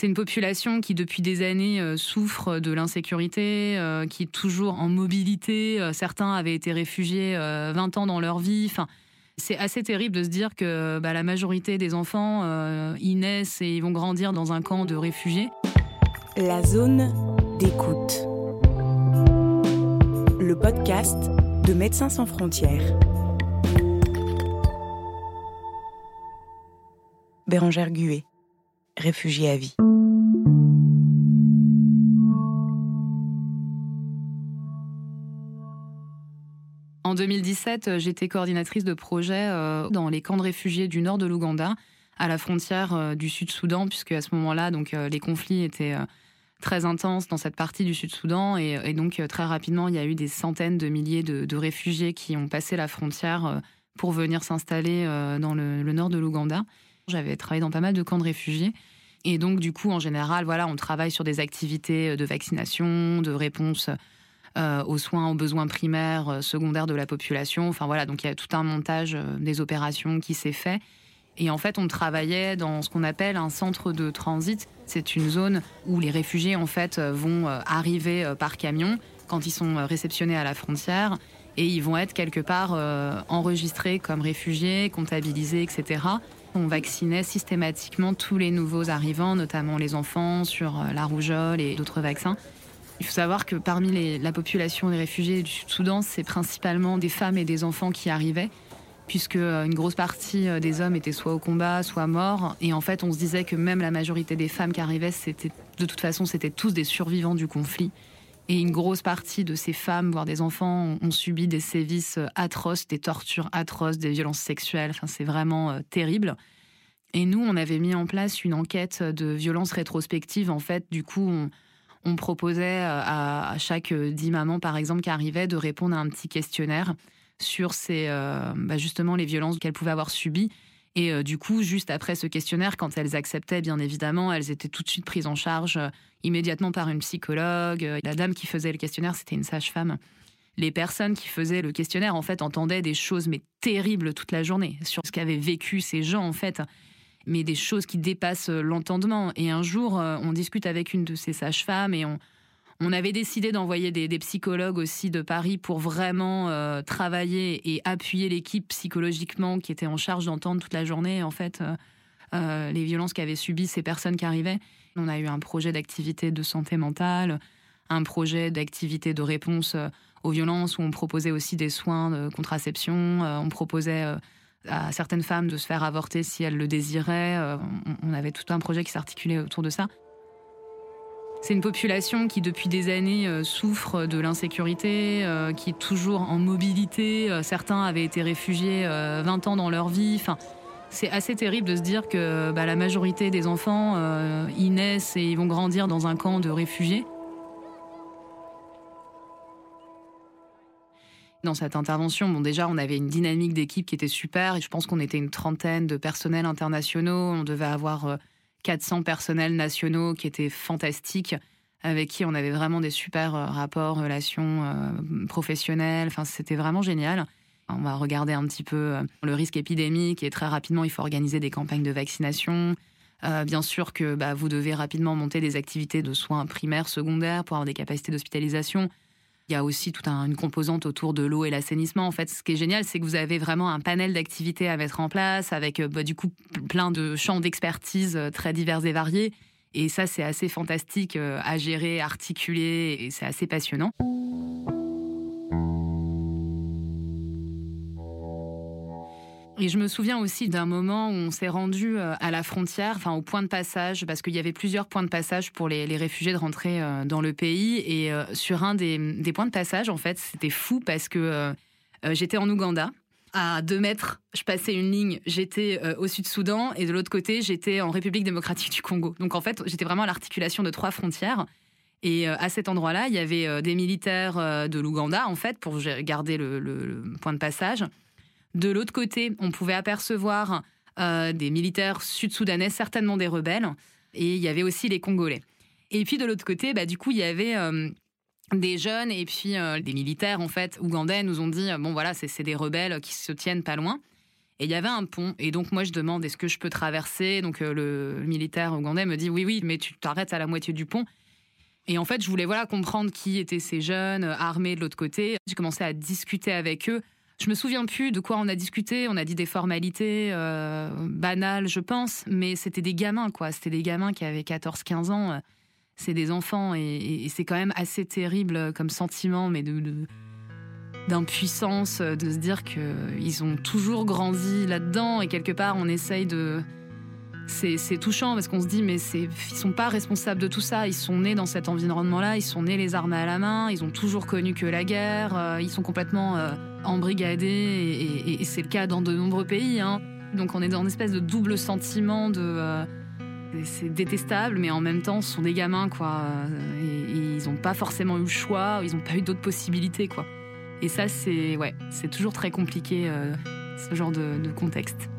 C'est une population qui, depuis des années, euh, souffre de l'insécurité, euh, qui est toujours en mobilité. Euh, certains avaient été réfugiés 20 ans dans leur vie. C'est assez terrible de se dire que bah, la majorité des enfants, naissent et ils vont grandir dans un camp de réfugiés. La zone d'écoute. Le podcast de Médecins sans frontières. Bérangère Guet réfugié à vie. En 2017, euh, j'étais coordinatrice de projet euh, dans les camps de réfugiés du nord de l'Ouganda, à la frontière euh, du Sud-Soudan, puisque à ce moment-là, donc les conflits étaient très intenses dans cette partie du Sud-Soudan, et, donc très rapidement, il y a eu des centaines de milliers de, réfugiés qui ont passé la frontière pour venir s'installer dans le, nord de l'Ouganda. J'avais travaillé dans pas mal de camps de réfugiés. Et donc, du coup, en général, voilà, on travaille sur des activités de vaccination, de réponse euh, aux soins, aux besoins primaires, euh, secondaires de la population. Enfin voilà, donc il y a tout un montage euh, des opérations qui s'est fait. Et en fait, on travaillait dans ce qu'on appelle un centre de transit. C'est une zone où les réfugiés en fait vont arriver par camion quand ils sont réceptionnés à la frontière et ils vont être quelque part enregistrés comme réfugiés, comptabilisés, etc. On vaccinait systématiquement tous les nouveaux arrivants, notamment les enfants, sur la rougeole et d'autres vaccins. Il faut savoir que parmi la population des réfugiés du Sud-Soudan, c'est principalement des femmes et des enfants qui arrivaient, puisque euh, une grosse partie euh, des hommes étaient soit au combat, soit morts. Et en fait, on se disait que même la majorité des femmes qui arrivaient, c'était de toute façon, c'était tous des survivants du conflit. Et une grosse partie de ces femmes, voire des enfants, ont, subi des sévices euh, atroces, des tortures atroces, des violences sexuelles. Enfin, c'est vraiment terrible. Et nous, on avait mis en place une enquête de violence rétrospective. En fait, du coup, on, on proposait euh, à, chaque euh, dix mamans, par exemple, qui arrivaient, de répondre à un petit questionnaire sur ces, euh, bah, justement les violences qu'elles pouvaient avoir subies. Et du coup, juste après ce questionnaire, quand elles acceptaient, bien évidemment, elles étaient tout de suite prises en charge immédiatement par une psychologue. La dame qui faisait le questionnaire, c'était une sage-femme. Les personnes qui faisaient le questionnaire, en fait, entendaient des choses mais terribles toute la journée sur ce qu'avaient vécu ces gens, en fait mais des choses qui dépassent euh, l'entendement. Et un jour, euh, on discute avec une de ces sages-femmes et on, avait décidé d'envoyer des, psychologues aussi de Paris pour vraiment euh, travailler et appuyer l'équipe psychologiquement qui était en charge d'entendre toute la journée, en fait, les violences qu'avaient subies ces personnes qui arrivaient. On a eu un projet d'activité de santé mentale, un projet d'activité de réponse aux violences où on proposait aussi des soins de contraception, on proposait à certaines femmes de se faire avorter si elles le désiraient. Euh, on avait tout un projet qui s'articulait autour de ça. C'est une population qui, depuis des années, euh, souffre de l'insécurité, euh, qui est toujours en mobilité. certains avaient été réfugiés 20 ans dans leur vie. Enfin, c'est assez terrible de se dire que bah, la majorité des enfants, ils naissent et ils vont grandir dans un camp de réfugiés. Dans cette intervention, bon déjà, on avait une dynamique d'équipe qui était super et je pense qu'on était une trentaine de personnels internationaux. On devait avoir 400 euh, personnels nationaux qui étaient fantastiques, avec qui on avait vraiment des super euh, rapports, relations euh, professionnelles. Enfin, c'était vraiment génial. On va regarder un petit peu le risque épidémique et très rapidement, il faut organiser des campagnes de vaccination. bien sûr que bah, vous devez rapidement monter des activités de soins primaires, secondaires pour avoir des capacités d'hospitalisation. Il y a aussi toute une composante autour de l'eau et l'assainissement. En fait, ce qui est génial, c'est que vous avez vraiment un panel d'activités à mettre en place avec euh, bah, du coup plein de champs d'expertise euh, très divers et variés. Et ça, c'est assez fantastique euh, à gérer, articuler, et c'est assez passionnant. Et je me souviens aussi d'un moment où on s'est rendu euh, à la frontière, enfin au point de passage, parce qu'il y avait plusieurs points de passage pour les, réfugiés de rentrer euh, dans le pays. Et euh, sur un des, points de passage, en fait, c'était fou parce que j'étais en Ouganda. À deux mètres, je passais une ligne, j'étais au Sud-Soudan, et de l'autre côté, j'étais en République démocratique du Congo. Donc en fait, j'étais vraiment à l'articulation de trois frontières. Et à cet endroit-là, il y avait des militaires de l'Ouganda, en fait, pour garder le point de passage. De l'autre côté, on pouvait apercevoir euh, des militaires sud-soudanais, certainement des rebelles, et il y avait aussi les Congolais. Et puis de l'autre côté, bah, du coup, il y avait euh, des jeunes et puis euh, des militaires, en fait, ougandais, nous ont dit, bon voilà, c'est des rebelles qui se tiennent pas loin. Et il y avait un pont. Et donc, moi, je demande est-ce que je peux traverser? Donc, le militaire ougandais me dit oui, oui, mais tu t'arrêtes à la moitié du pont. Et en fait, je voulais voilà comprendre qui étaient ces jeunes armés de l'autre côté. J'ai commencé à discuter avec eux. Je me souviens plus de quoi on a discuté. On a dit des formalités euh, banales, je pense, mais c'était des gamins, quoi. C'était des gamins qui avaient 14-15 ans. C'est des enfants et, c'est quand même assez terrible comme sentiment, mais d'impuissance, de se dire qu'ils ont toujours grandi là-dedans et quelque part on essaye de... C'est touchant parce qu'on se dit mais ils sont pas responsables de tout ça, ils sont nés dans cet environnement-là, ils sont nés les armes à la main, ils ont toujours connu que la guerre, euh, ils sont complètement euh, embrigadés et, c'est le cas dans de nombreux pays. Hein. Donc on est dans une espèce de double sentiment de... c'est détestable, mais en même temps, ce sont des gamins, quoi. Et, ils n'ont pas forcément eu le choix, ils n'ont pas eu d'autres possibilités, quoi. Et ça, c'est ouais, c'est toujours très compliqué, euh, ce genre de contexte.